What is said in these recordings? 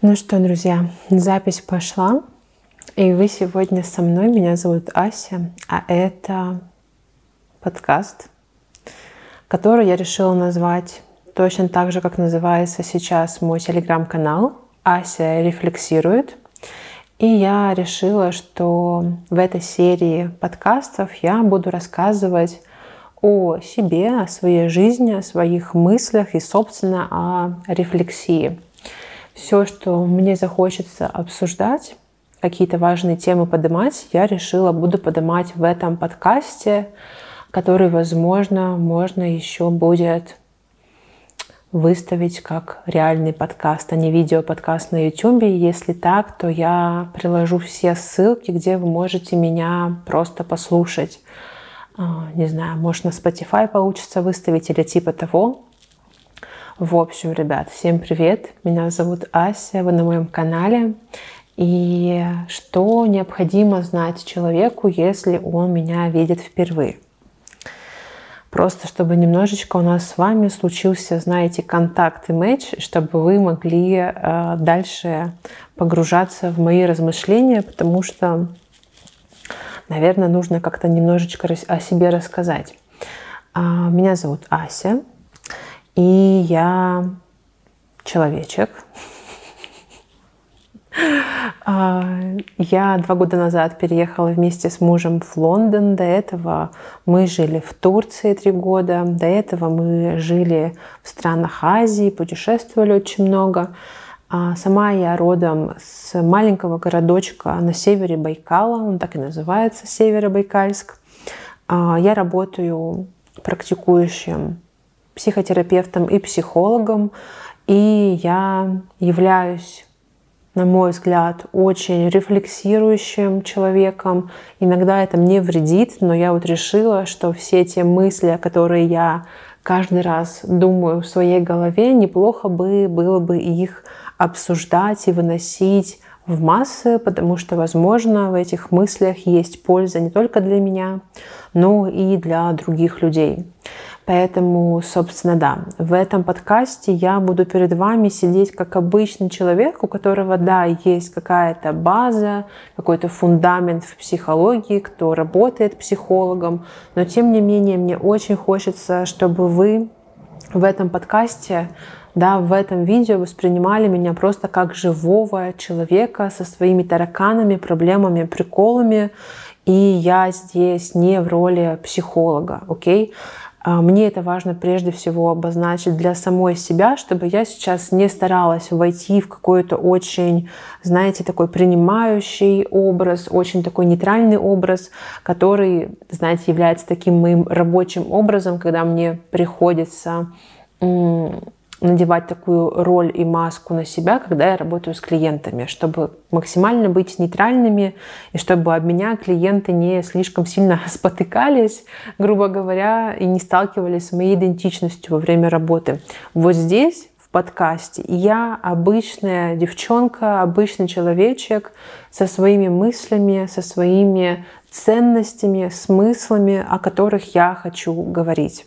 Ну что, друзья, запись пошла. И вы сегодня со мной. Меня зовут Ася, а это подкаст, который я решила назвать точно так же, как называется сейчас мой телеграм-канал «Ася рефлексирует». И я решила, что в этой серии подкастов я буду рассказывать о себе, о своей жизни, о своих мыслях и, собственно, о рефлексии – все, что мне захочется обсуждать, какие-то важные темы поднимать, я решила, буду поднимать в этом подкасте, который, возможно, можно еще будет выставить как реальный подкаст, а не видео-подкаст на YouTube. Если так, то я приложу все ссылки, где вы можете меня просто послушать. А, не знаю, может на Spotify получится выставить или типа того. В общем, ребят, всем привет! Меня зовут Ася, вы на моем канале. И что необходимо знать человеку, если он меня видит впервые? Просто чтобы немножечко у нас с вами случился, знаете, контакт и матч, чтобы вы могли э, дальше погружаться в мои размышления, потому что, наверное, нужно как-то немножечко о себе рассказать. А, меня зовут Ася, и я человечек. А, я два года назад переехала вместе с мужем в Лондон. До этого мы жили в Турции три года. До этого мы жили в странах Азии, путешествовали очень много. А сама я родом с маленького городочка на севере Байкала, он так и называется, Северобайкальск. А, я работаю практикующим психотерапевтом и психологом, и я являюсь на мой взгляд, очень рефлексирующим человеком. Иногда это мне вредит, но я вот решила, что все те мысли, которые я каждый раз думаю в своей голове, неплохо бы было бы их обсуждать и выносить в массы, потому что, возможно, в этих мыслях есть польза не только для меня, но и для других людей. Поэтому, собственно, да, в этом подкасте я буду перед вами сидеть как обычный человек, у которого, да, есть какая-то база, какой-то фундамент в психологии, кто работает психологом, но тем не менее мне очень хочется, чтобы вы в этом подкасте да, в этом видео воспринимали меня просто как живого человека со своими тараканами, проблемами, приколами. И я здесь не в роли психолога, окей? А, мне это важно прежде всего обозначить для самой себя, чтобы я сейчас не старалась войти в какой-то очень, знаете, такой принимающий образ, очень такой нейтральный образ, который, знаете, является таким моим рабочим образом, когда мне приходится надевать такую роль и маску на себя, когда я работаю с клиентами, чтобы максимально быть нейтральными и чтобы об меня клиенты не слишком сильно спотыкались, грубо говоря, и не сталкивались с моей идентичностью во время работы. Вот здесь в подкасте. Я обычная девчонка, обычный человечек со своими мыслями, со своими ценностями, смыслами, о которых я хочу говорить.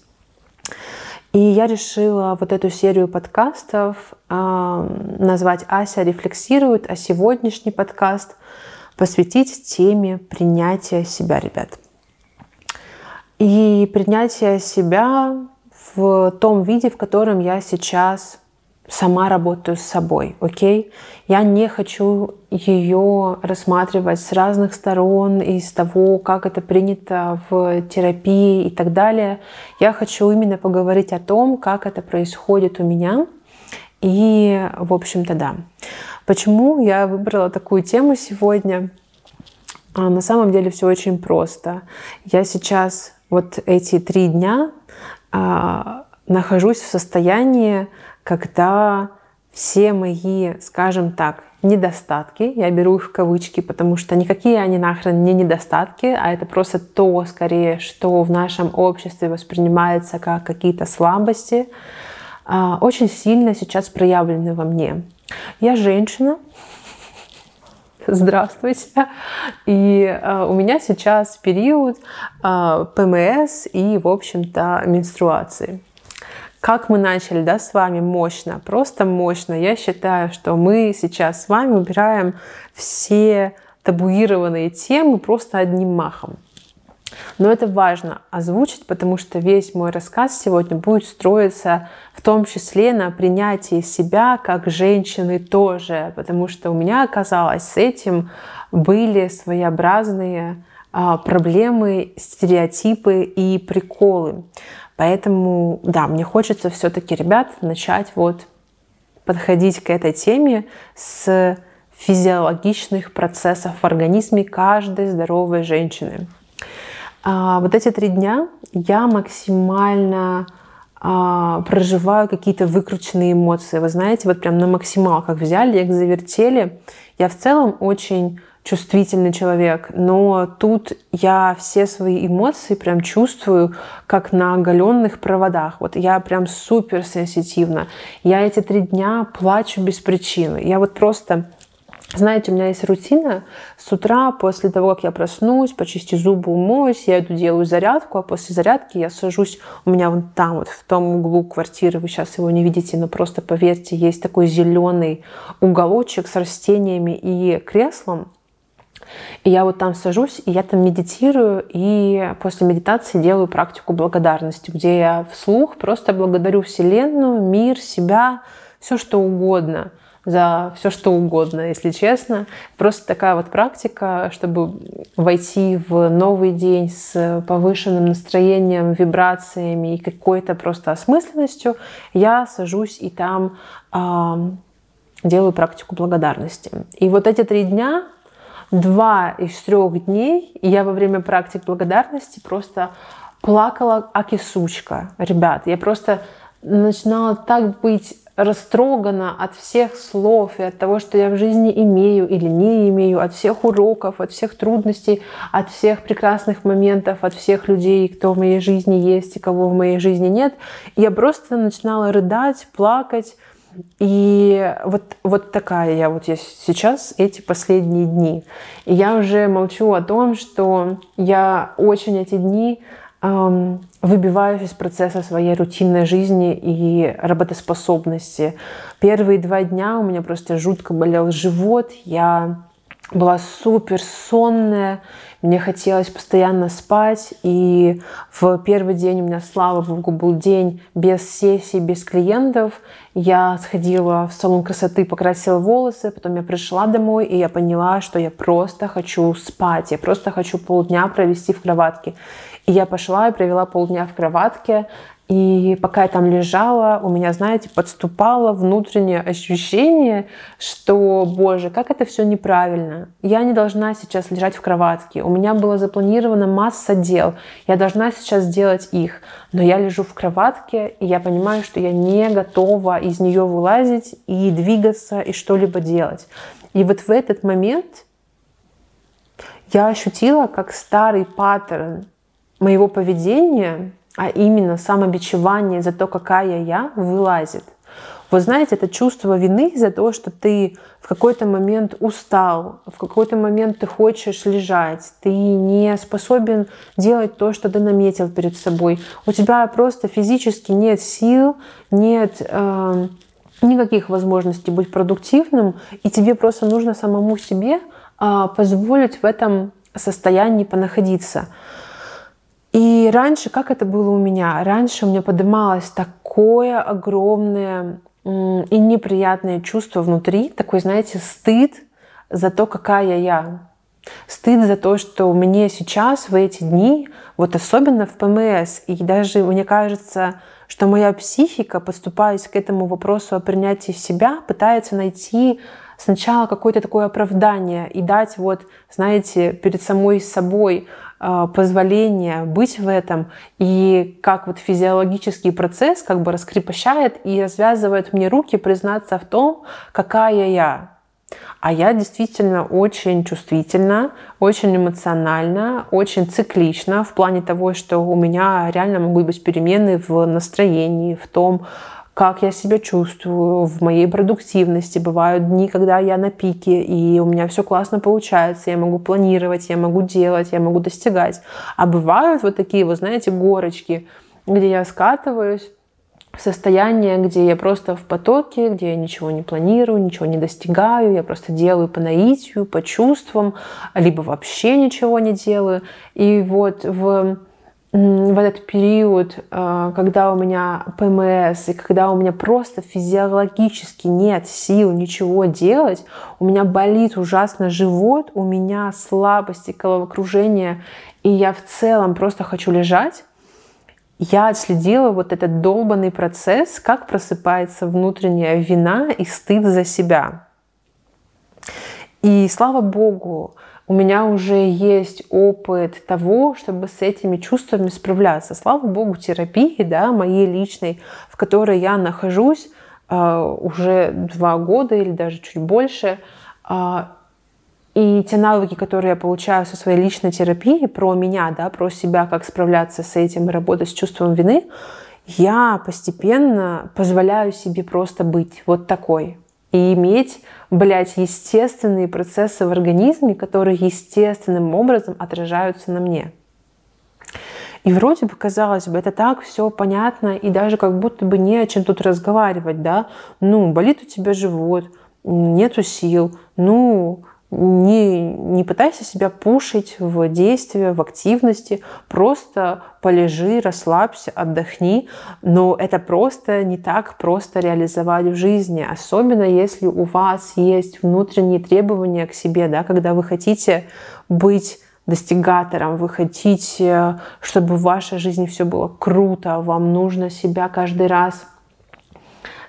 И я решила вот эту серию подкастов назвать «Ася рефлексирует», а сегодняшний подкаст посвятить теме принятия себя, ребят. И принятие себя в том виде, в котором я сейчас сама работаю с собой, окей? Я не хочу ее рассматривать с разных сторон, из того, как это принято в терапии и так далее. Я хочу именно поговорить о том, как это происходит у меня. И, в общем-то, да. Почему я выбрала такую тему сегодня? А на самом деле все очень просто. Я сейчас вот эти три дня а, нахожусь в состоянии когда все мои, скажем так, недостатки, я беру их в кавычки, потому что никакие они нахрен не недостатки, а это просто то, скорее, что в нашем обществе воспринимается как какие-то слабости, а, очень сильно сейчас проявлены во мне. Я женщина, Здравствуйте. И э, у меня сейчас период э, ПМС и, в общем-то, менструации. Как мы начали, да, с вами мощно, просто мощно. Я считаю, что мы сейчас с вами убираем все табуированные темы просто одним махом. Но это важно озвучить, потому что весь мой рассказ сегодня будет строиться в том числе на принятии себя как женщины тоже, потому что у меня оказалось с этим были своеобразные а, проблемы, стереотипы и приколы. Поэтому, да, мне хочется все-таки, ребят, начать вот подходить к этой теме с физиологичных процессов в организме каждой здоровой женщины. А, вот эти три дня я максимально а, проживаю какие-то выкрученные эмоции. Вы знаете, вот прям на максималках взяли, их завертели. Я в целом очень чувствительный человек, но тут я все свои эмоции прям чувствую как на оголенных проводах. Вот я прям супер сенситивна. Я эти три дня плачу без причины. Я вот просто знаете, у меня есть рутина. С утра, после того, как я проснусь, почисти зубы, умоюсь, я иду делаю зарядку, а после зарядки я сажусь, у меня вот там, вот в том углу квартиры, вы сейчас его не видите, но просто поверьте, есть такой зеленый уголочек с растениями и креслом. И я вот там сажусь, и я там медитирую, и после медитации делаю практику благодарности, где я вслух просто благодарю Вселенную, мир, себя, все что угодно за все что угодно, если честно. Просто такая вот практика, чтобы войти в новый день с повышенным настроением, вибрациями и какой-то просто осмысленностью, я сажусь и там э, делаю практику благодарности. И вот эти три дня два из трех дней я во время практик благодарности просто плакала аки сучка. Ребят, я просто начинала так быть растрогана от всех слов и от того, что я в жизни имею или не имею, от всех уроков, от всех трудностей, от всех прекрасных моментов, от всех людей, кто в моей жизни есть и кого в моей жизни нет. я просто начинала рыдать, плакать, и вот, вот такая я вот я сейчас эти последние дни. И я уже молчу о том, что я очень эти дни выбиваюсь из процесса своей рутинной жизни и работоспособности. Первые два дня у меня просто жутко болел живот. Я была супер сонная, мне хотелось постоянно спать, и в первый день у меня, слава богу, был день без сессий, без клиентов. Я сходила в салон красоты, покрасила волосы, потом я пришла домой, и я поняла, что я просто хочу спать, я просто хочу полдня провести в кроватке. И я пошла и провела полдня в кроватке, и пока я там лежала, у меня, знаете, подступало внутреннее ощущение, что, боже, как это все неправильно. Я не должна сейчас лежать в кроватке. У меня была запланирована масса дел. Я должна сейчас сделать их. Но я лежу в кроватке, и я понимаю, что я не готова из нее вылазить и двигаться, и что-либо делать. И вот в этот момент я ощутила, как старый паттерн моего поведения а именно самобичевание за то, какая я, вылазит. Вы знаете, это чувство вины за то, что ты в какой-то момент устал, в какой-то момент ты хочешь лежать, ты не способен делать то, что ты наметил перед собой. У тебя просто физически нет сил, нет э, никаких возможностей быть продуктивным, и тебе просто нужно самому себе э, позволить в этом состоянии понаходиться. И раньше, как это было у меня? Раньше у меня поднималось такое огромное и неприятное чувство внутри, такой, знаете, стыд за то, какая я. Стыд за то, что мне сейчас в эти дни, вот особенно в ПМС, и даже мне кажется, что моя психика, подступаясь к этому вопросу о принятии себя, пытается найти сначала какое-то такое оправдание и дать вот, знаете, перед самой собой позволение быть в этом и как вот физиологический процесс как бы раскрепощает и развязывает мне руки признаться в том, какая я. А я действительно очень чувствительна, очень эмоциональна, очень циклична в плане того, что у меня реально могут быть перемены в настроении, в том, как я себя чувствую, в моей продуктивности. Бывают дни, когда я на пике, и у меня все классно получается, я могу планировать, я могу делать, я могу достигать. А бывают вот такие, вы знаете, горочки, где я скатываюсь, состояние, где я просто в потоке, где я ничего не планирую, ничего не достигаю, я просто делаю по наитию, по чувствам, либо вообще ничего не делаю. И вот в в этот период, э, когда у меня ПМС, и когда у меня просто физиологически нет сил ничего делать, у меня болит ужасно живот, у меня слабость и головокружение, и я в целом просто хочу лежать, я отследила вот этот долбанный процесс, как просыпается внутренняя вина и стыд за себя. И слава богу, у меня уже есть опыт того, чтобы с этими чувствами справляться. Слава богу, терапии, да, моей личной, в которой я нахожусь э, уже два года или даже чуть больше. Э, и те навыки, которые я получаю со своей личной терапией про меня, да, про себя, как справляться с этим и работать с чувством вины, я постепенно позволяю себе просто быть вот такой и иметь, блядь, естественные процессы в организме, которые естественным образом отражаются на мне. И вроде бы, казалось бы, это так все понятно, и даже как будто бы не о чем тут разговаривать, да? Ну, болит у тебя живот, нету сил, ну, не, не пытайся себя пушить в действии, в активности, просто полежи, расслабься, отдохни, но это просто не так просто реализовать в жизни, особенно если у вас есть внутренние требования к себе, да, когда вы хотите быть достигатором, вы хотите, чтобы в вашей жизни все было круто, вам нужно себя каждый раз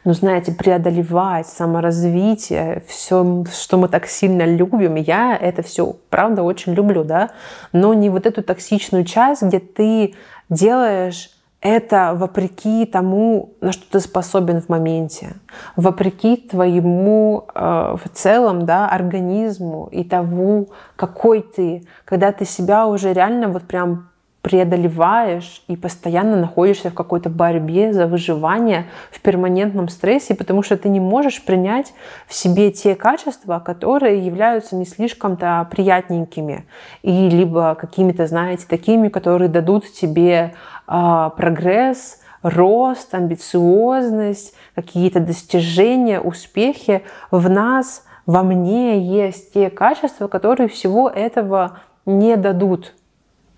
ну, знаете, преодолевать саморазвитие, все, что мы так сильно любим. Я это все, правда, очень люблю, да, но не вот эту токсичную часть, где ты делаешь это вопреки тому, на что ты способен в моменте, вопреки твоему э, в целом да, организму и тому, какой ты, когда ты себя уже реально вот прям преодолеваешь и постоянно находишься в какой-то борьбе за выживание, в перманентном стрессе, потому что ты не можешь принять в себе те качества, которые являются не слишком-то приятненькими и либо какими-то, знаете, такими, которые дадут тебе э, прогресс, рост, амбициозность, какие-то достижения, успехи. В нас, во мне есть те качества, которые всего этого не дадут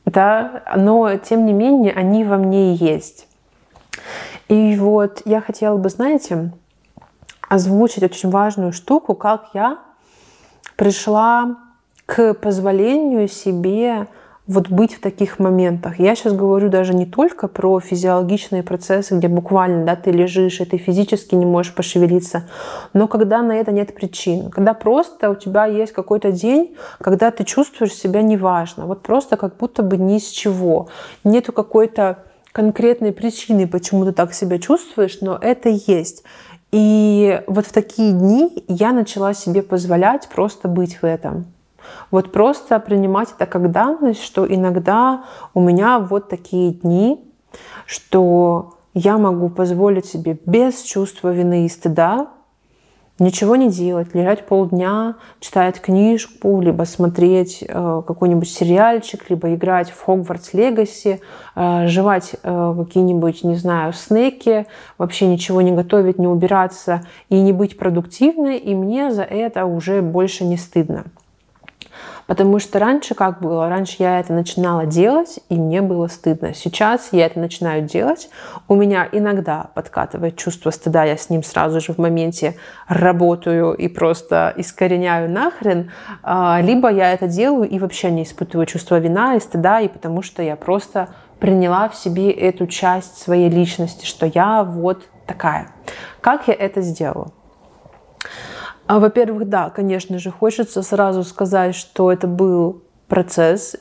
да, но тем не менее они во мне есть. И вот я хотела бы, знаете, озвучить очень важную штуку, как я пришла к позволению себе вот быть в таких моментах. Я сейчас говорю даже не только про физиологичные процессы, где буквально да, ты лежишь, и ты физически не можешь пошевелиться, но когда на это нет причин. Когда просто у тебя есть какой-то день, когда ты чувствуешь себя неважно. Вот просто как будто бы ни с чего. Нету какой-то конкретной причины, почему ты так себя чувствуешь, но это есть. И вот в такие дни я начала себе позволять просто быть в этом. Вот просто принимать это как данность, что иногда у меня вот такие дни, что я могу позволить себе без чувства вины и стыда ничего не делать, лежать полдня, читать книжку, либо смотреть э, какой-нибудь сериальчик, либо играть в Хогвартс Легаси, э, жевать э, какие-нибудь, не знаю, снеки, вообще ничего не готовить, не убираться и не быть продуктивной, и мне за это уже больше не стыдно. Потому что раньше как было? Раньше я это начинала делать, и мне было стыдно. Сейчас я это начинаю делать. У меня иногда подкатывает чувство стыда, я с ним сразу же в моменте работаю и просто искореняю нахрен. А, либо я это делаю и вообще не испытываю чувство вина и стыда, и потому что я просто приняла в себе эту часть своей личности, что я вот такая. Как я это сделала? А, во-первых, да, конечно же, хочется сразу сказать, что это был процесс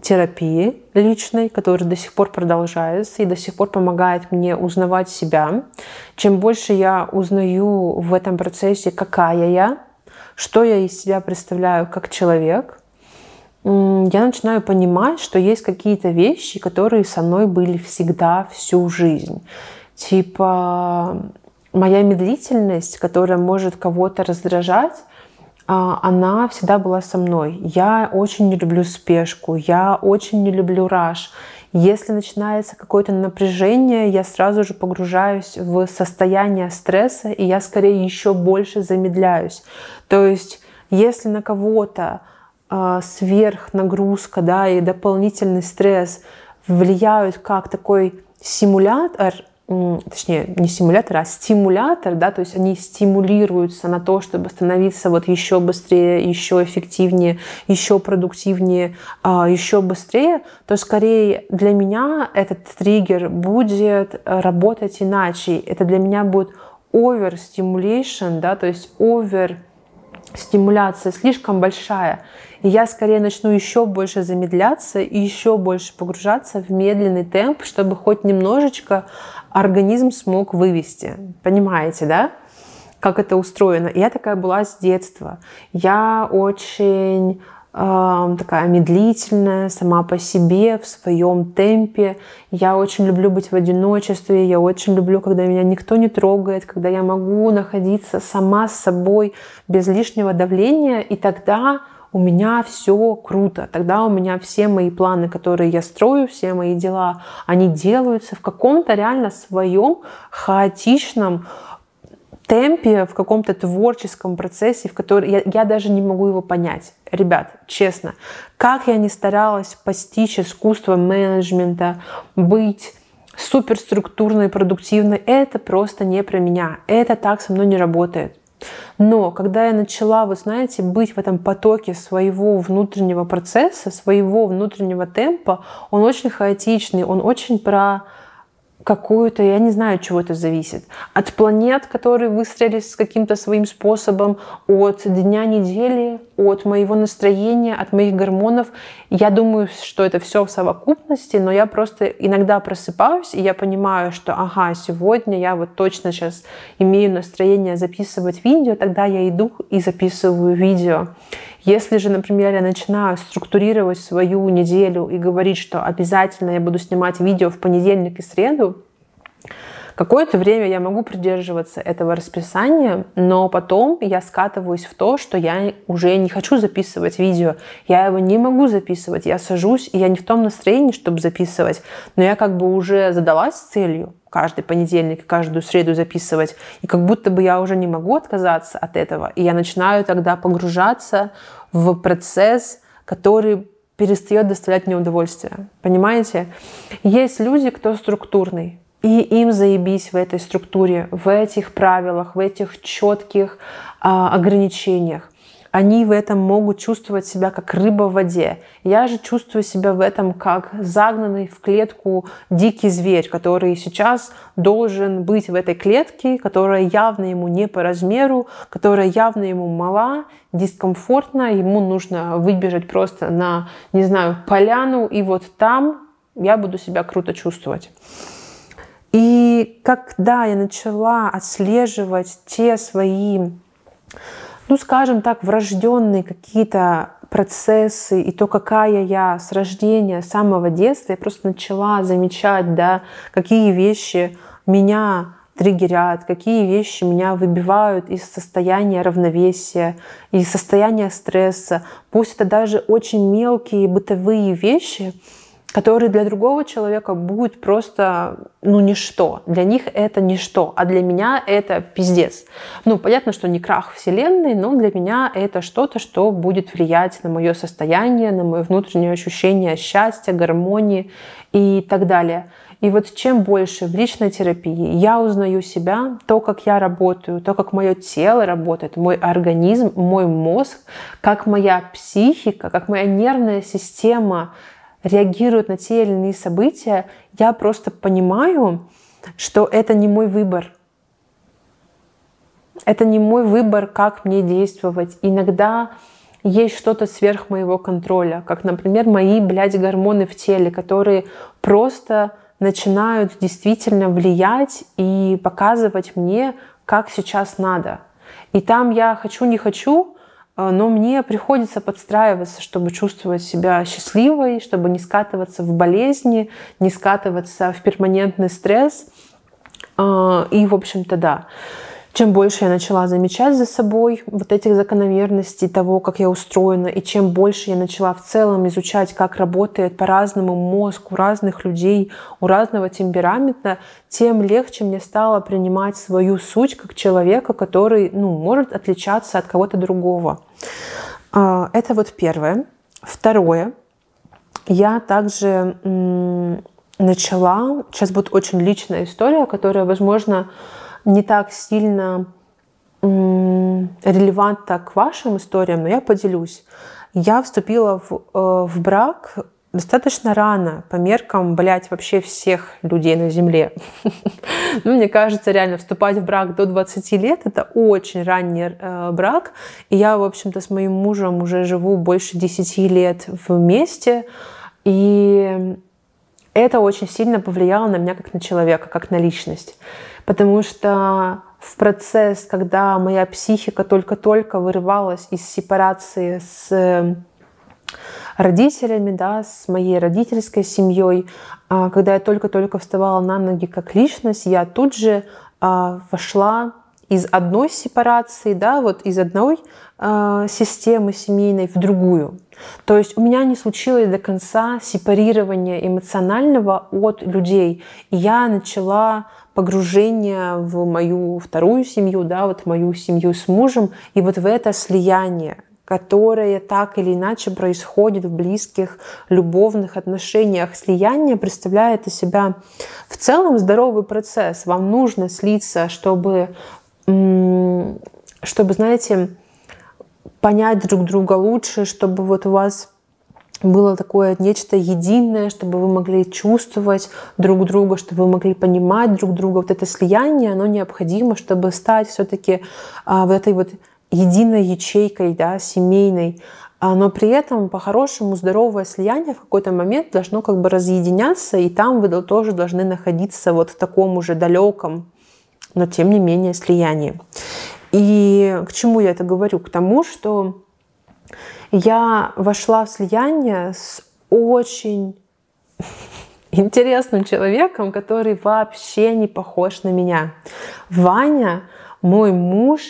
терапии личной, который до сих пор продолжается и до сих пор помогает мне узнавать себя. Чем больше я узнаю в этом процессе, какая я, что я из себя представляю как человек, я начинаю понимать, что есть какие-то вещи, которые со мной были всегда, всю жизнь. Типа моя медлительность, которая может кого-то раздражать, а, она всегда была со мной. Я очень не люблю спешку, я очень не люблю раш. Если начинается какое-то напряжение, я сразу же погружаюсь в состояние стресса, и я скорее еще больше замедляюсь. То есть, если на кого-то э, сверхнагрузка да, и дополнительный стресс влияют как такой симулятор, точнее, не симулятор, а стимулятор, да, то есть они стимулируются на то, чтобы становиться вот еще быстрее, еще эффективнее, еще продуктивнее, а, еще быстрее, то скорее для меня этот триггер будет работать иначе. Это для меня будет overstimulation, да, то есть over стимуляция слишком большая, и я скорее начну еще больше замедляться и еще больше погружаться в медленный темп, чтобы хоть немножечко организм смог вывести. Понимаете, да? Как это устроено. Я такая была с детства. Я очень э, такая медлительная сама по себе, в своем темпе. Я очень люблю быть в одиночестве. Я очень люблю, когда меня никто не трогает, когда я могу находиться сама с собой без лишнего давления. И тогда у меня все круто. Тогда у меня все мои планы, которые я строю, все мои дела, они делаются в каком-то реально своем хаотичном темпе, в каком-то творческом процессе, в который я, я даже не могу его понять. Ребят, честно, как я не старалась постичь искусство менеджмента, быть суперструктурной, продуктивной, это просто не про меня. Это так со мной не работает. Но когда я начала, вы знаете, быть в этом потоке своего внутреннего процесса, своего внутреннего темпа, он очень хаотичный, он очень про какую-то, я не знаю, от чего это зависит. От планет, которые выстроились с каким-то своим способом, от дня недели, от моего настроения, от моих гормонов. Я думаю, что это все в совокупности, но я просто иногда просыпаюсь, и я понимаю, что ага, сегодня я вот точно сейчас имею настроение записывать видео, тогда я иду и записываю видео. Если же, например, я начинаю структурировать свою неделю и говорить, что обязательно я буду снимать видео в понедельник и среду, Какое-то время я могу придерживаться этого расписания, но потом я скатываюсь в то, что я уже не хочу записывать видео. Я его не могу записывать. Я сажусь, и я не в том настроении, чтобы записывать. Но я как бы уже задалась целью каждый понедельник, каждую среду записывать. И как будто бы я уже не могу отказаться от этого. И я начинаю тогда погружаться в процесс, который перестает доставлять мне удовольствие. Понимаете? Есть люди, кто структурный. И им заебись в этой структуре, в этих правилах, в этих четких а, ограничениях. Они в этом могут чувствовать себя как рыба в воде. Я же чувствую себя в этом как загнанный в клетку дикий зверь, который сейчас должен быть в этой клетке, которая явно ему не по размеру, которая явно ему мала, дискомфортно, ему нужно выбежать просто на, не знаю, поляну, и вот там я буду себя круто чувствовать. И когда я начала отслеживать те свои, ну скажем так, врожденные какие-то процессы и то, какая я с рождения, с самого детства, я просто начала замечать, да, какие вещи меня триггерят, какие вещи меня выбивают из состояния равновесия, из состояния стресса. Пусть это даже очень мелкие бытовые вещи, которые для другого человека будут просто, ну, ничто. Для них это ничто, а для меня это пиздец. Ну, понятно, что не крах Вселенной, но для меня это что-то, что будет влиять на мое состояние, на мое внутреннее ощущение счастья, гармонии и так далее. И вот чем больше в личной терапии я узнаю себя, то, как я работаю, то, как мое тело работает, мой организм, мой мозг, как моя психика, как моя нервная система реагируют на те или иные события, я просто понимаю, что это не мой выбор. Это не мой выбор, как мне действовать. Иногда есть что-то сверх моего контроля, как, например, мои, блядь, гормоны в теле, которые просто начинают действительно влиять и показывать мне, как сейчас надо. И там я хочу, не хочу, но мне приходится подстраиваться, чтобы чувствовать себя счастливой, чтобы не скатываться в болезни, не скатываться в перманентный стресс. А, и, в общем-то, да. чем больше я начала замечать за собой вот этих закономерностей того, как я устроена, и чем больше я начала в целом изучать, как работает по-разному мозг у разных людей, у разного темперамента, тем легче мне стало принимать свою суть как человека, который ну, может отличаться от кого-то другого. А, это вот первое. Второе. Я также начала, сейчас будет очень личная история, которая, возможно, не так сильно релевантна к вашим историям, но я поделюсь. Я вступила в, э, в брак достаточно рано по меркам, блядь, вообще всех людей на Земле. ну, мне кажется, реально вступать в брак до 20 лет – это очень ранний э, брак. И я, в общем-то, с моим мужем уже живу больше 10 лет вместе. И это очень сильно повлияло на меня как на человека, как на личность. Потому что в процесс, когда моя психика только-только вырывалась из сепарации с родителями, да, с моей родительской семьей, а, когда я только-только вставала на ноги как личность, я тут же а, вошла из одной сепарации, да, вот из одной э, системы семейной в другую. То есть у меня не случилось до конца сепарирования эмоционального от людей. Я начала погружение в мою вторую семью, да, вот мою семью с мужем, и вот в это слияние которое так или иначе происходит в близких любовных отношениях. Слияние представляет из себя в целом здоровый процесс. Вам нужно слиться, чтобы чтобы, знаете, понять друг друга лучше, чтобы вот у вас было такое нечто единое, чтобы вы могли чувствовать друг друга, чтобы вы могли понимать друг друга. Вот это слияние, оно необходимо, чтобы стать все-таки а, в этой вот единой ячейкой, да, семейной. А, но при этом, по-хорошему, здоровое слияние в какой-то момент должно как бы разъединяться, и там вы тоже должны находиться вот в таком уже далеком но тем не менее слияние. И к чему я это говорю? К тому, что я вошла в слияние с очень интересным человеком, который вообще не похож на меня. Ваня, мой муж,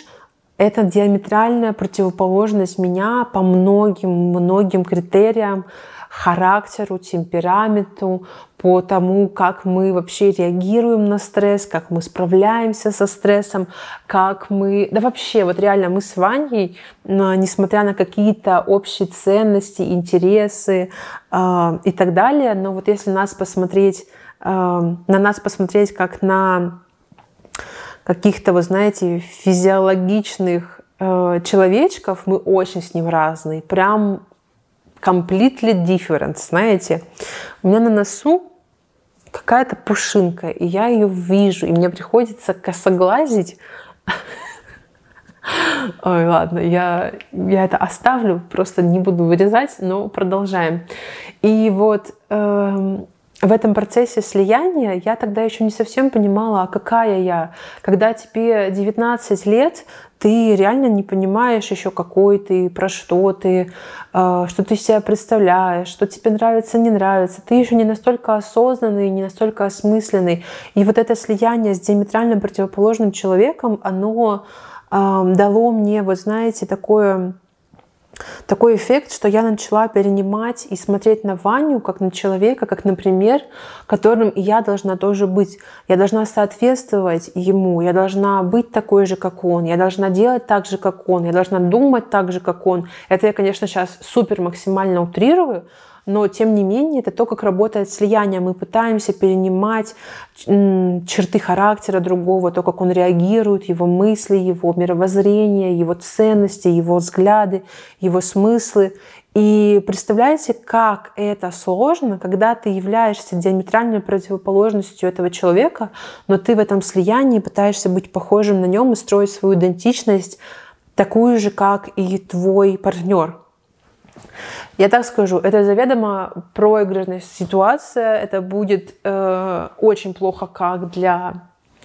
это диаметральная противоположность меня по многим-многим критериям, характеру, темпераменту, по тому, как мы вообще реагируем на стресс, как мы справляемся со стрессом, как мы... Да вообще, вот реально мы с Ваней, несмотря на какие-то общие ценности, интересы э, и так далее, но вот если нас посмотреть, э, на нас посмотреть как на каких-то, вы знаете, физиологичных э, человечков, мы очень с ним разные. Прям completely different, знаете. У меня на носу какая-то пушинка, и я ее вижу, и мне приходится косоглазить. Ой, ладно, я, я это оставлю, просто не буду вырезать, но продолжаем. И вот эм, в этом процессе слияния я тогда еще не совсем понимала, а какая я. Когда тебе 19 лет, ты реально не понимаешь еще, какой ты, про что ты, а, что ты себя представляешь, что тебе нравится, не нравится. Ты еще не настолько осознанный, не настолько осмысленный. И вот это слияние с диаметрально противоположным человеком, оно дало мне, вот знаете, такое такой эффект, что я начала перенимать и смотреть на Ваню как на человека, как на пример, которым я должна тоже быть. Я должна соответствовать ему, я должна быть такой же, как он, я должна делать так же, как он, я должна думать так же, как он. Это я, конечно, сейчас супер максимально утрирую, но тем не менее это то, как работает слияние. Мы пытаемся перенимать черты характера другого, то, как он реагирует, его мысли, его мировоззрение, его ценности, его взгляды, его смыслы. И представляете, как это сложно, когда ты являешься диаметральной противоположностью этого человека, но ты в этом слиянии пытаешься быть похожим на нем и строить свою идентичность такую же, как и твой партнер. Я так скажу, это заведомо проигрышная ситуация. Это будет э, очень плохо как для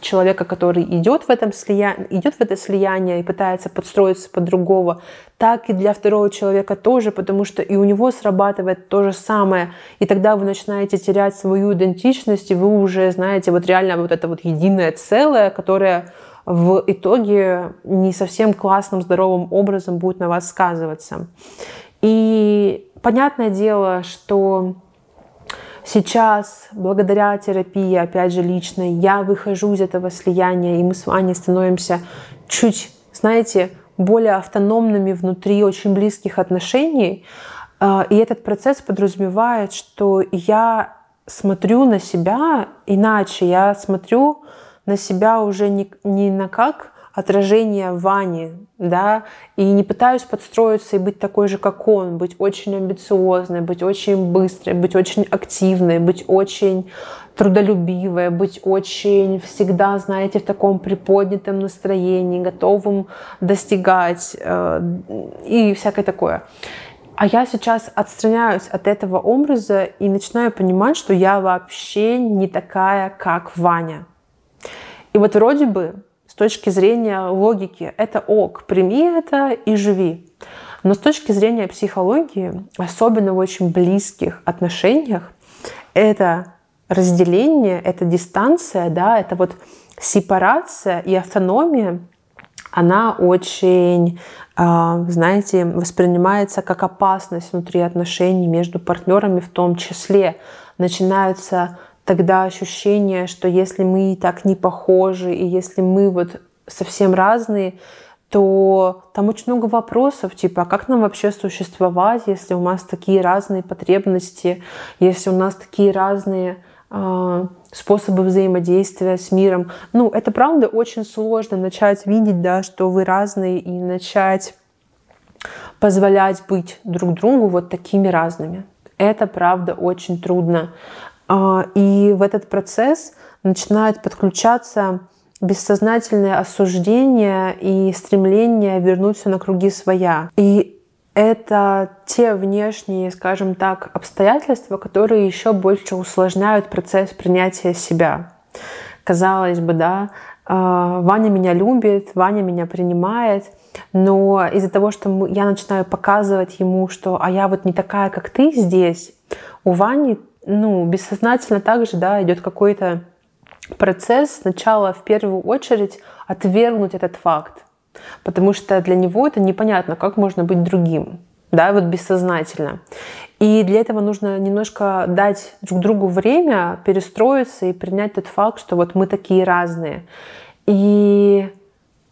человека, который идет в, этом слияние, идет в это слияние и пытается подстроиться под другого, так и для второго человека тоже, потому что и у него срабатывает то же самое. И тогда вы начинаете терять свою идентичность, и вы уже знаете вот реально вот это вот единое целое, которое в итоге не совсем классным, здоровым образом будет на вас сказываться. И понятное дело, что сейчас, благодаря терапии, опять же, личной, я выхожу из этого слияния, и мы с вами становимся чуть, знаете, более автономными внутри очень близких отношений. А, и этот процесс подразумевает, что я смотрю на себя иначе. Я смотрю на себя уже не, не на как отражение Вани, да, и не пытаюсь подстроиться и быть такой же, как он, быть очень амбициозной, быть очень быстрой, быть очень активной, быть очень трудолюбивой, быть очень всегда, знаете, в таком приподнятом настроении, готовым достигать э, и всякое такое. А я сейчас отстраняюсь от этого образа и начинаю понимать, что я вообще не такая, как Ваня. И вот вроде бы с точки зрения логики это ок, прими это и живи. Но с точки зрения психологии, особенно в очень близких отношениях, это разделение, это дистанция, да, это вот сепарация и автономия, она очень а, знаете, воспринимается как опасность внутри отношений между партнерами в том числе. Начинаются тогда ощущения, что если мы так не похожи, и если мы вот совсем разные, то там очень много вопросов, типа, а как нам вообще существовать, если у нас такие разные потребности, если у нас такие разные э, способы взаимодействия с миром. Ну, это правда очень сложно начать видеть, да, что вы разные и начать позволять быть друг другу вот такими разными. Это правда очень трудно. А, и в этот процесс начинает подключаться бессознательное осуждение и стремление вернуться на круги своя. И это те внешние, скажем так, обстоятельства, которые еще больше усложняют процесс принятия себя. Казалось бы, да, а, Ваня меня любит, Ваня меня принимает, но из-за того, что я начинаю показывать ему, что а я вот не такая, как ты здесь, у Вани, ну, бессознательно также, да, идет какой-то процесс сначала в первую очередь отвергнуть этот факт. Потому что для него это непонятно, как можно быть другим, да, вот бессознательно. И для этого нужно немножко дать друг другу время перестроиться и принять тот факт, что вот мы такие разные. И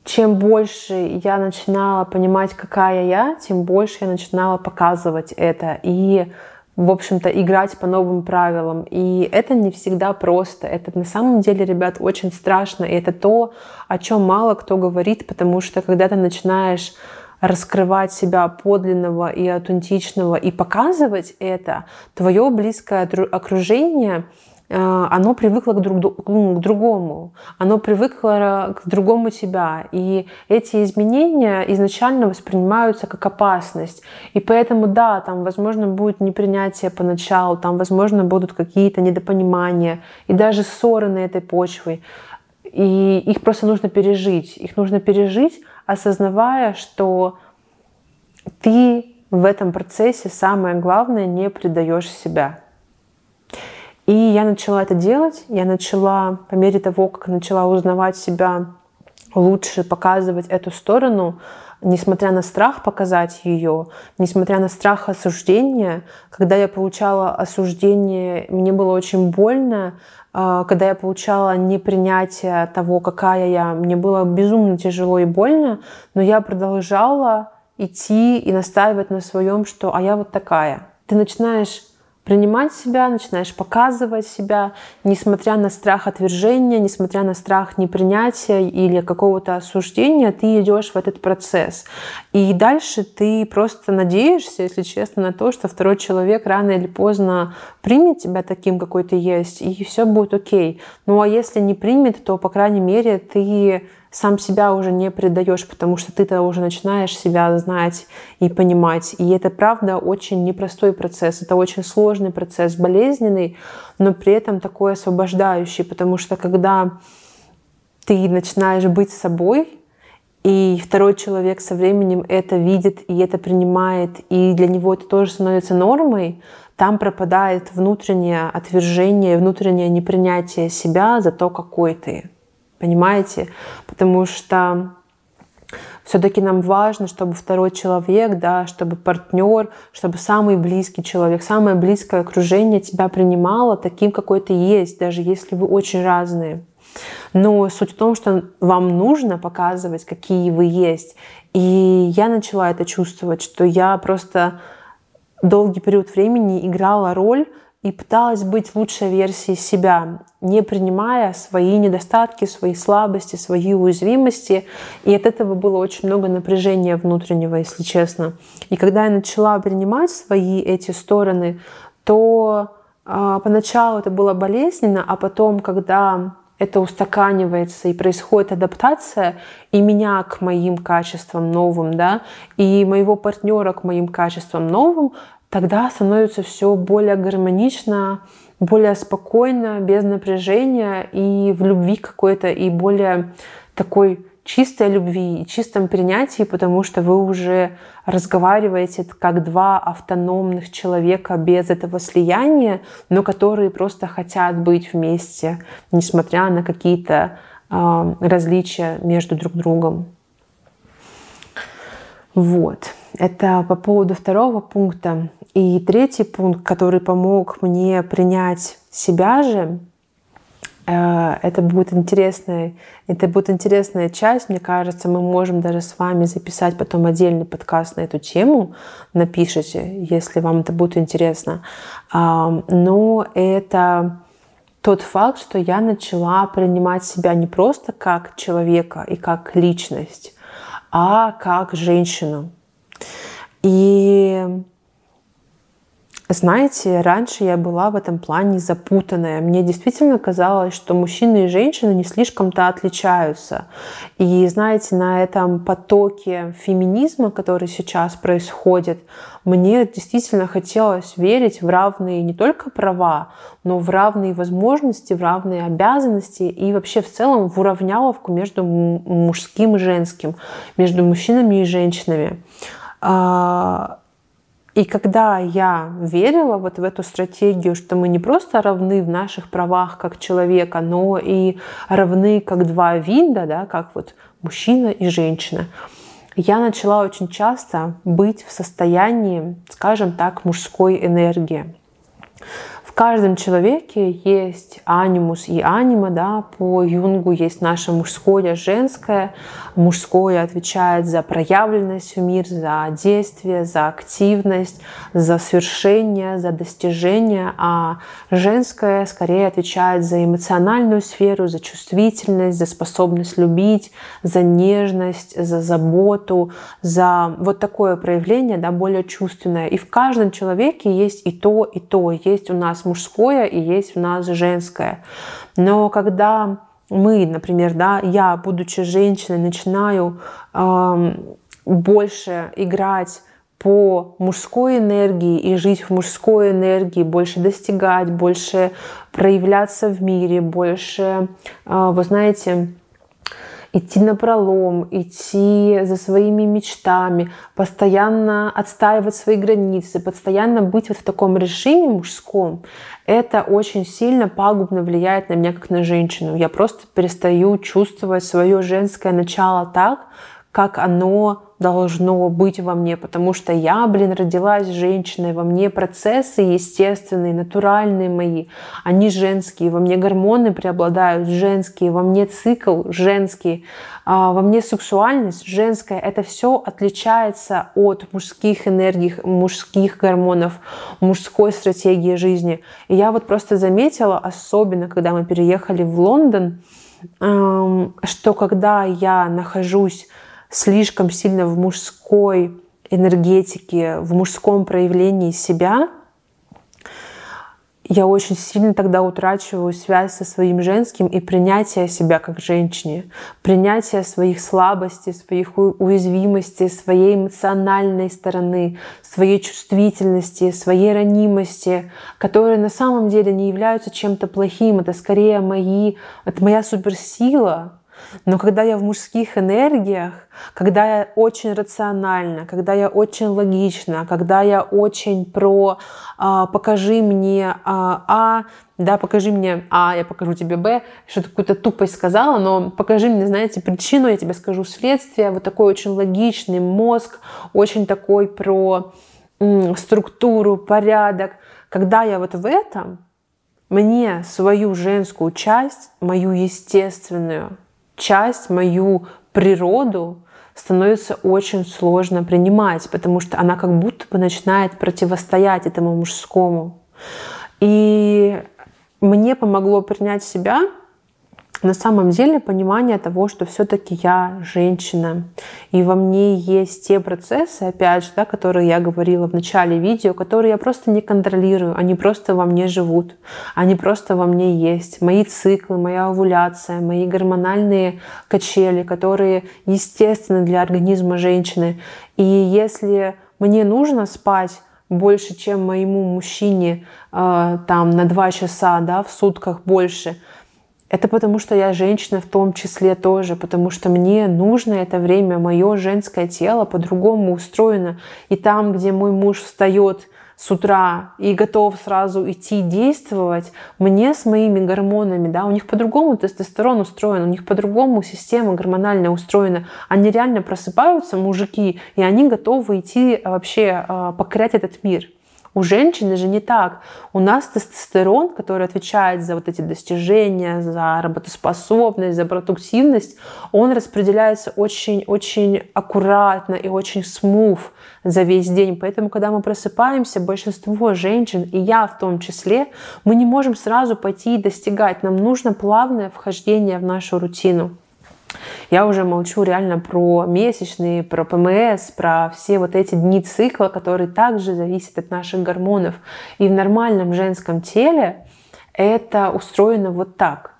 чем больше я начинала понимать, какая я, тем больше я начинала показывать это. И в общем-то, играть по новым правилам. И это не всегда просто. Это на самом деле, ребят, очень страшно. И это то, о чем мало кто говорит, потому что когда ты начинаешь раскрывать себя подлинного и аутентичного и показывать это, твое близкое окружение — оно привыкло к, друг, к другому, оно привыкло к другому тебя. И эти изменения изначально воспринимаются как опасность. И поэтому, да, там, возможно, будет непринятие поначалу, там, возможно, будут какие-то недопонимания и даже ссоры на этой почве. И их просто нужно пережить. Их нужно пережить, осознавая, что ты в этом процессе самое главное не предаешь себя. И я начала это делать. Я начала, по мере того, как начала узнавать себя лучше, показывать эту сторону, несмотря на страх показать ее, несмотря на страх осуждения. Когда я получала осуждение, мне было очень больно. А, когда я получала непринятие того, какая я, мне было безумно тяжело и больно, но я продолжала идти и настаивать на своем, что «а я вот такая». Ты начинаешь принимать себя, начинаешь показывать себя, несмотря на страх отвержения, несмотря на страх непринятия или какого-то осуждения, ты идешь в этот процесс. И дальше ты просто надеешься, если честно, на то, что второй человек рано или поздно примет тебя таким, какой ты есть, и все будет окей. Ну а если не примет, то, по крайней мере, ты сам себя уже не предаешь, потому что ты-то уже начинаешь себя знать и понимать. И это, правда, очень непростой процесс. Это очень сложный процесс, болезненный, но при этом такой освобождающий, потому что когда ты начинаешь быть собой, и второй человек со временем это видит и это принимает, и для него это тоже становится нормой, там пропадает внутреннее отвержение, внутреннее непринятие себя за то, какой ты. Понимаете? Потому что все-таки нам важно, чтобы второй человек, да, чтобы партнер, чтобы самый близкий человек, самое близкое окружение тебя принимало таким, какой ты есть, даже если вы очень разные. Но суть в том, что вам нужно показывать, какие вы есть. И я начала это чувствовать, что я просто долгий период времени играла роль и пыталась быть лучшей версией себя, не принимая свои недостатки, свои слабости, свои уязвимости. И от этого было очень много напряжения внутреннего, если честно. И когда я начала принимать свои эти стороны, то э, поначалу это было болезненно, а потом, когда это устаканивается и происходит адаптация и меня к моим качествам новым, да, и моего партнера к моим качествам новым, тогда становится все более гармонично, более спокойно, без напряжения и в любви какой-то, и более такой чистой любви и чистом принятии, потому что вы уже разговариваете как два автономных человека без этого слияния, но которые просто хотят быть вместе, несмотря на какие-то э, различия между друг другом. Вот. Это по поводу второго пункта. И третий пункт, который помог мне принять себя же, э, это будет интересная, это будет интересная часть. Мне кажется, мы можем даже с вами записать потом отдельный подкаст на эту тему. Напишите, если вам это будет интересно. Но это тот факт, что я начала принимать себя не просто как человека и как личность, а как женщину. И знаете, раньше я была в этом плане запутанная. Мне действительно казалось, что мужчины и женщины не слишком-то отличаются. И знаете, на этом потоке феминизма, который сейчас происходит, мне действительно хотелось верить в равные не только права, но в равные возможности, в равные обязанности и вообще в целом в уравняловку между мужским и женским, между мужчинами и женщинами. И когда я верила вот в эту стратегию, что мы не просто равны в наших правах как человека, но и равны как два вида, да, как вот мужчина и женщина, я начала очень часто быть в состоянии, скажем так, мужской энергии. В каждом человеке есть анимус и анима, да, по Юнгу есть наше мужское, женское. Мужское отвечает за проявленность в мир, за действие, за активность, за свершение, за достижение, а женское скорее отвечает за эмоциональную сферу, за чувствительность, за способность любить, за нежность, за заботу, за вот такое проявление, да, более чувственное. И в каждом человеке есть и то, и то. Есть у нас мужское и есть в нас женское. Но когда мы, например, да, я, будучи женщиной, начинаю э, больше играть по мужской энергии и жить в мужской энергии, больше достигать, больше проявляться в мире, больше, э, вы знаете, идти на пролом, идти за своими мечтами, постоянно отстаивать свои границы, постоянно быть вот в таком режиме мужском, это очень сильно пагубно влияет на меня как на женщину. Я просто перестаю чувствовать свое женское начало так, как оно должно быть во мне, потому что я, блин, родилась женщиной, во мне процессы естественные, натуральные мои, они женские, во мне гормоны преобладают женские, во мне цикл женский, а во мне сексуальность женская, это все отличается от мужских энергий, мужских гормонов, мужской стратегии жизни. И я вот просто заметила, особенно когда мы переехали в Лондон, что когда я нахожусь слишком сильно в мужской энергетике, в мужском проявлении себя, я очень сильно тогда утрачиваю связь со своим женским и принятие себя как женщине, принятие своих слабостей, своих уязвимостей, своей эмоциональной стороны, своей чувствительности, своей ранимости, которые на самом деле не являются чем-то плохим. Это скорее мои, это моя суперсила, Но когда я в мужских энергиях, когда я очень рационально, когда я очень логично, когда я очень про а, покажи мне а, а, да, покажи мне А, я покажу тебе Б, что-то какую-то тупость сказала, но покажи мне, знаете, причину, я тебе скажу следствие, вот такой очень логичный мозг, очень такой про м, структуру, порядок. Когда я вот в этом, мне свою женскую часть, мою естественную часть, мою природу становится очень сложно принимать, потому что она как будто бы начинает противостоять этому мужскому. И мне помогло принять себя на самом деле понимание того, что все-таки я женщина, и во мне есть те процессы, опять же, да, которые я говорила в начале видео, которые я просто не контролирую, они просто во мне живут, они просто во мне есть. Мои циклы, моя овуляция, мои гормональные качели, которые естественны для организма женщины. И если мне нужно спать больше, чем моему мужчине э, там на два часа, да, в сутках больше, это потому, что я женщина в том числе тоже, потому что мне нужно это время, мое женское тело по-другому устроено. И там, где мой муж встает с утра и готов сразу идти действовать, мне с моими гормонами, да, у них по-другому тестостерон устроен, у них по-другому система гормональная устроена. Они реально просыпаются, мужики, и они готовы идти вообще а, покорять этот мир. У женщины же не так. У нас тестостерон, который отвечает за вот эти достижения, за работоспособность, за продуктивность, он распределяется очень-очень аккуратно и очень смув за весь день. Поэтому, когда мы просыпаемся, большинство женщин, и я в том числе, мы не можем сразу пойти и достигать. Нам нужно плавное вхождение в нашу рутину. Я уже молчу реально про месячные, про ПМС, про все вот эти дни цикла, которые также зависят от наших гормонов. И в нормальном женском теле это устроено вот так.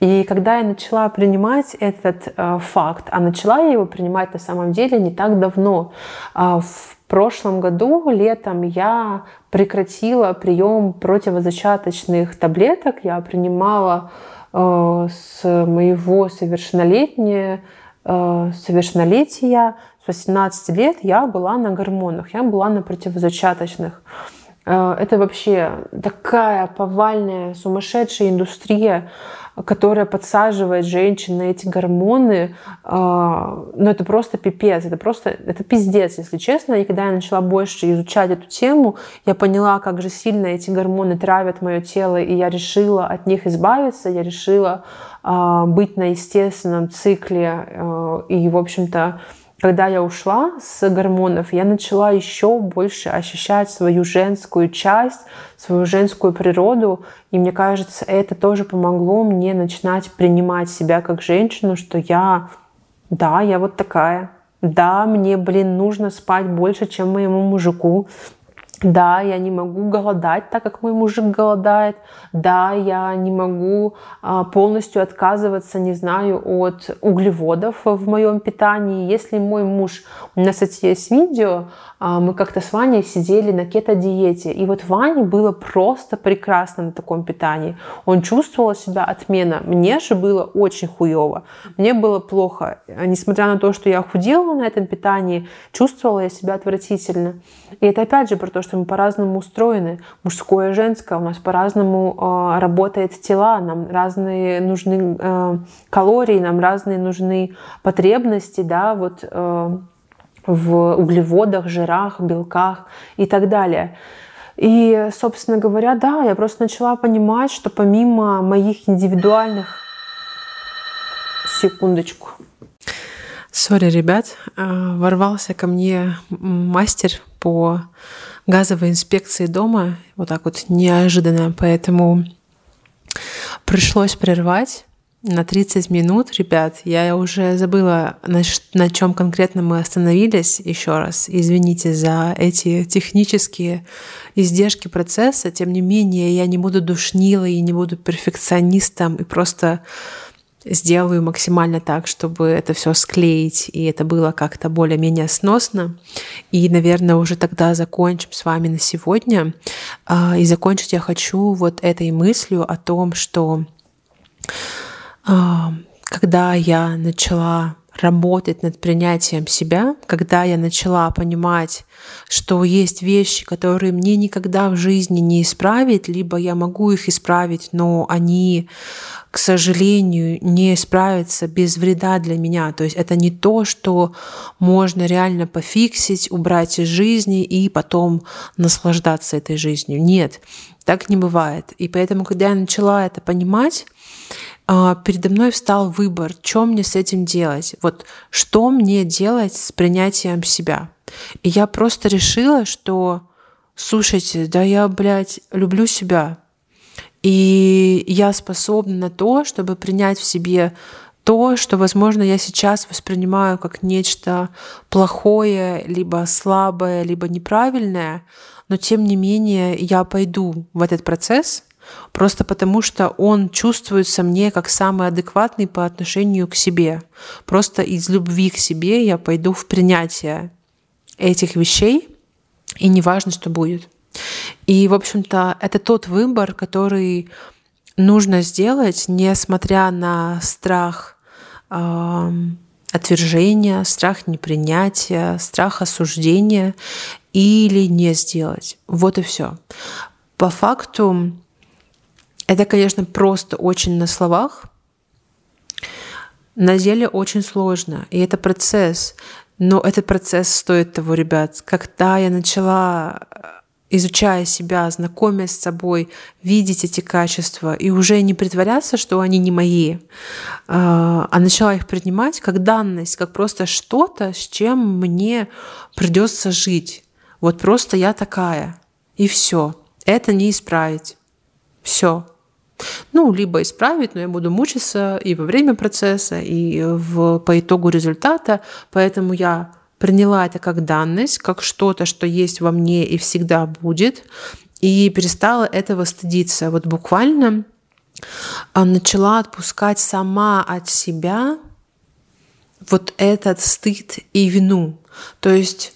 И когда я начала принимать этот э, факт, а начала я его принимать на самом деле не так давно, э, в прошлом году летом я прекратила прием противозачаточных таблеток, я принимала с моего совершеннолетия, э, совершеннолетия, с 18 лет я была на гормонах, я была на противозачаточных. Э, это вообще такая повальная, сумасшедшая индустрия которая подсаживает женщин на эти гормоны, а, ну это просто пипец, это просто, это пиздец, если честно. И когда я начала больше изучать эту тему, я поняла, как же сильно эти гормоны травят мое тело, и я решила от них избавиться, я решила а, быть на естественном цикле и, в общем-то, когда я ушла с гормонов, я начала еще больше ощущать свою женскую часть, свою женскую природу. И мне кажется, это тоже помогло мне начинать принимать себя как женщину, что я, да, я вот такая. Да, мне, блин, нужно спать больше, чем моему мужику. Да, я не могу голодать так, как мой мужик голодает. Да, я не могу а, полностью отказываться, не знаю, от углеводов в моем питании. Если мой муж, у нас, кстати, есть видео, а, мы как-то с Ваней сидели на кето-диете, и вот Ване было просто прекрасно на таком питании. Он чувствовал себя отмена. Мне же было очень хуево. Мне было плохо. Несмотря на то, что я худела на этом питании, чувствовала я себя отвратительно. И это опять же про то, что мы по-разному устроены. Мужское и женское. У нас по-разному э, работает тела. Нам разные нужны э, калории, нам разные нужны потребности, да, вот э, в углеводах, жирах, белках и так далее. И, собственно говоря, да, я просто начала понимать, что помимо моих индивидуальных... Секундочку. Сори, ребят, ворвался ко мне мастер по газовой инспекции дома, вот так вот неожиданно, поэтому пришлось прервать на 30 минут, ребят. Я уже забыла, на, на чем конкретно мы остановились. Еще раз извините за эти технические издержки процесса. Тем не менее, я не буду душнилой не буду перфекционистом и просто сделаю максимально так, чтобы это все склеить, и это было как-то более-менее сносно. И, наверное, уже тогда закончим с вами на сегодня. А, и закончить я хочу вот этой мыслью о том, что когда я начала работать над принятием себя, когда я начала понимать, что есть вещи, которые мне никогда в жизни не исправить, либо я могу их исправить, но они, к сожалению, не исправятся без вреда для меня. То есть это не то, что можно реально пофиксить, убрать из жизни и потом наслаждаться этой жизнью. Нет, так не бывает. И поэтому, когда я начала это понимать, а, передо мной встал выбор, что мне с этим делать. Вот что мне делать с принятием себя. И я просто решила, что, слушайте, да я, блядь, люблю себя. И я способна на то, чтобы принять в себе то, что, возможно, я сейчас воспринимаю как нечто плохое, либо слабое, либо неправильное, но тем не менее я пойду в этот процесс, Просто потому, что он чувствуется мне как самый адекватный по отношению к себе. Просто из любви к себе я пойду в принятие этих вещей, и неважно, что будет. И, в общем-то, это тот выбор, который нужно сделать, несмотря на страх э, отвержения, страх непринятия, страх осуждения или не сделать. Вот и все. По факту это, конечно, просто очень на словах. На деле очень сложно, и это процесс. Но этот процесс стоит того, ребят. Когда я начала изучая себя, знакомясь с собой, видеть эти качества и уже не притворяться, что они не мои, а, а начала их принимать как данность, как просто что-то, с чем мне придется жить. Вот просто я такая. И все. Это не исправить. Все. Ну, либо исправить, но я буду мучиться и во время процесса, и в, по итогу результата. Поэтому я приняла это как данность, как что-то, что есть во мне и всегда будет, и перестала этого стыдиться. Вот буквально а, начала отпускать сама от себя вот этот стыд и вину. То есть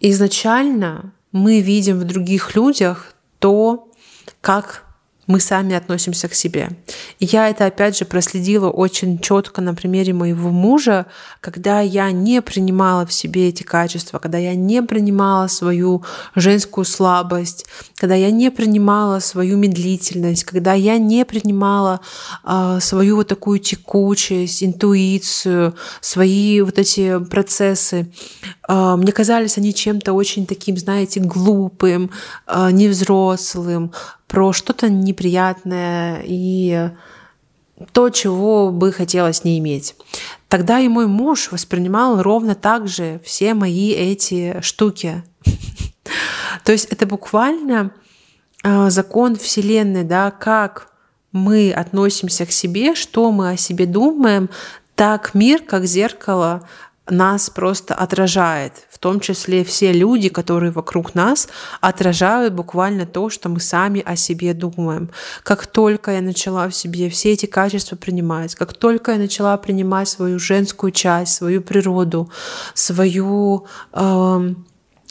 изначально мы видим в других людях то, как мы сами относимся к себе. И я это, опять же, проследила очень четко на примере моего мужа, когда я не принимала в себе эти качества, когда я не принимала свою женскую слабость, когда я не принимала свою медлительность, когда я не принимала э, свою вот такую текучесть, интуицию, свои вот эти процессы. Э, мне казались они чем-то очень таким, знаете, глупым, э, невзрослым, про что-то неприятное и то, чего бы хотелось не иметь. Тогда и мой муж воспринимал ровно так же все мои эти штуки. То есть это буквально а, закон Вселенной, да, как мы относимся к себе, что мы о себе думаем, так мир, как зеркало, нас просто отражает. В том числе все люди, которые вокруг нас, отражают буквально то, что мы сами о себе думаем. Как только я начала в себе все эти качества принимать, как только я начала принимать свою женскую часть, свою природу, свою э,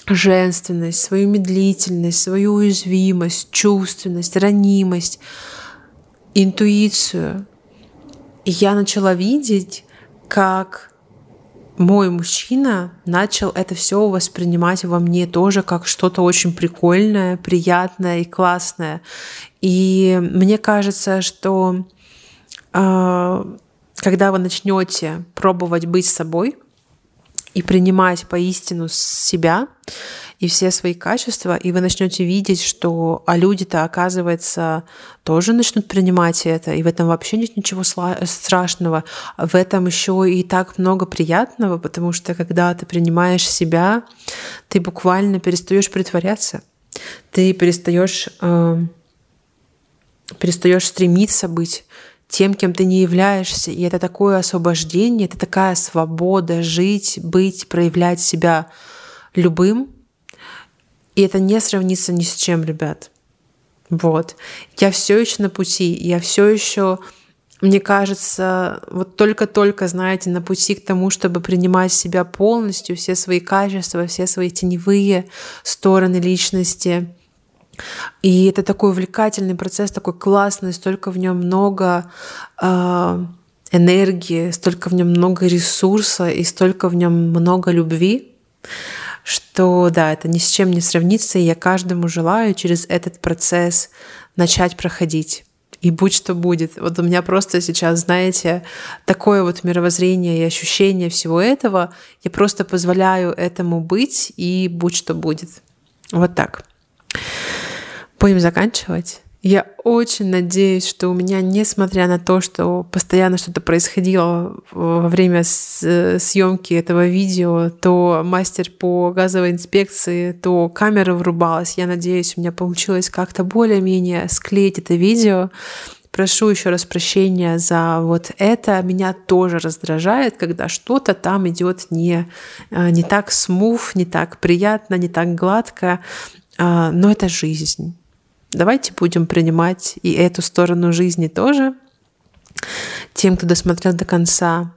женственность, свою медлительность, свою уязвимость, чувственность, ранимость, интуицию, я начала видеть, как мой мужчина начал это все воспринимать во мне тоже как что-то очень прикольное, приятное и классное. И мне кажется, что э, когда вы начнете пробовать быть собой и принимать поистину себя, и все свои качества, и вы начнете видеть, что а люди-то, оказывается, тоже начнут принимать это, и в этом вообще нет ничего страшного. В этом еще и так много приятного, потому что когда ты принимаешь себя, ты буквально перестаешь притворяться, ты перестаешь э, перестаешь стремиться быть тем, кем ты не являешься. И это такое освобождение, это такая свобода жить, быть, проявлять себя любым, и это не сравнится ни с чем, ребят. Вот. Я все еще на пути, я все еще, мне кажется, вот только-только, знаете, на пути к тому, чтобы принимать себя полностью, все свои качества, все свои теневые стороны личности. И это такой увлекательный процесс, такой классный, столько в нем много э, энергии, столько в нем много ресурса и столько в нем много любви, что да, это ни с чем не сравнится, и я каждому желаю через этот процесс начать проходить. И будь что будет. Вот у меня просто сейчас, знаете, такое вот мировоззрение и ощущение всего этого. Я просто позволяю этому быть, и будь что будет. Вот так. Будем заканчивать. Я очень надеюсь, что у меня, несмотря на то, что постоянно что-то происходило во время съемки этого видео, то мастер по газовой инспекции, то камера врубалась. Я надеюсь, у меня получилось как-то более-менее склеить это видео. Прошу еще раз прощения за вот это. Меня тоже раздражает, когда что-то там идет не, э, не так смув, не так приятно, не так гладко. А, но это жизнь Давайте будем принимать и эту сторону жизни тоже. Тем, кто досмотрел до конца,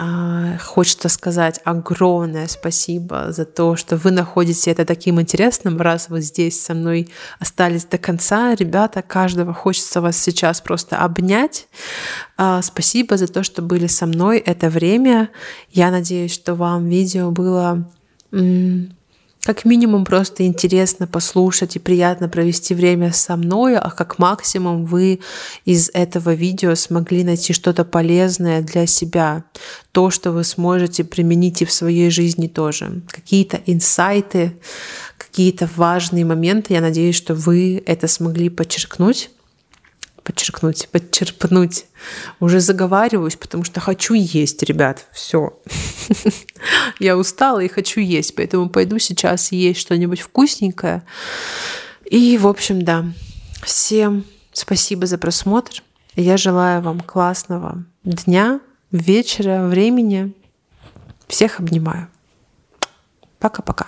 а, хочется сказать огромное спасибо за то, что вы находите это таким интересным, раз вы здесь со мной остались до конца. Ребята, каждого хочется вас сейчас просто обнять. А, спасибо за то, что были со мной это время. Я надеюсь, что вам видео было как минимум просто интересно послушать и приятно провести время со мной, а как максимум вы из этого видео смогли найти что-то полезное для себя, то, что вы сможете применить и в своей жизни тоже, какие-то инсайты, какие-то важные моменты. Я надеюсь, что вы это смогли подчеркнуть подчеркнуть, подчерпнуть. Уже заговариваюсь, потому что хочу есть, ребят. Все. Я устала и хочу есть, поэтому пойду сейчас есть что-нибудь вкусненькое. И, в общем, да. Всем спасибо за просмотр. Я желаю вам классного дня, вечера, времени. Всех обнимаю. Пока-пока.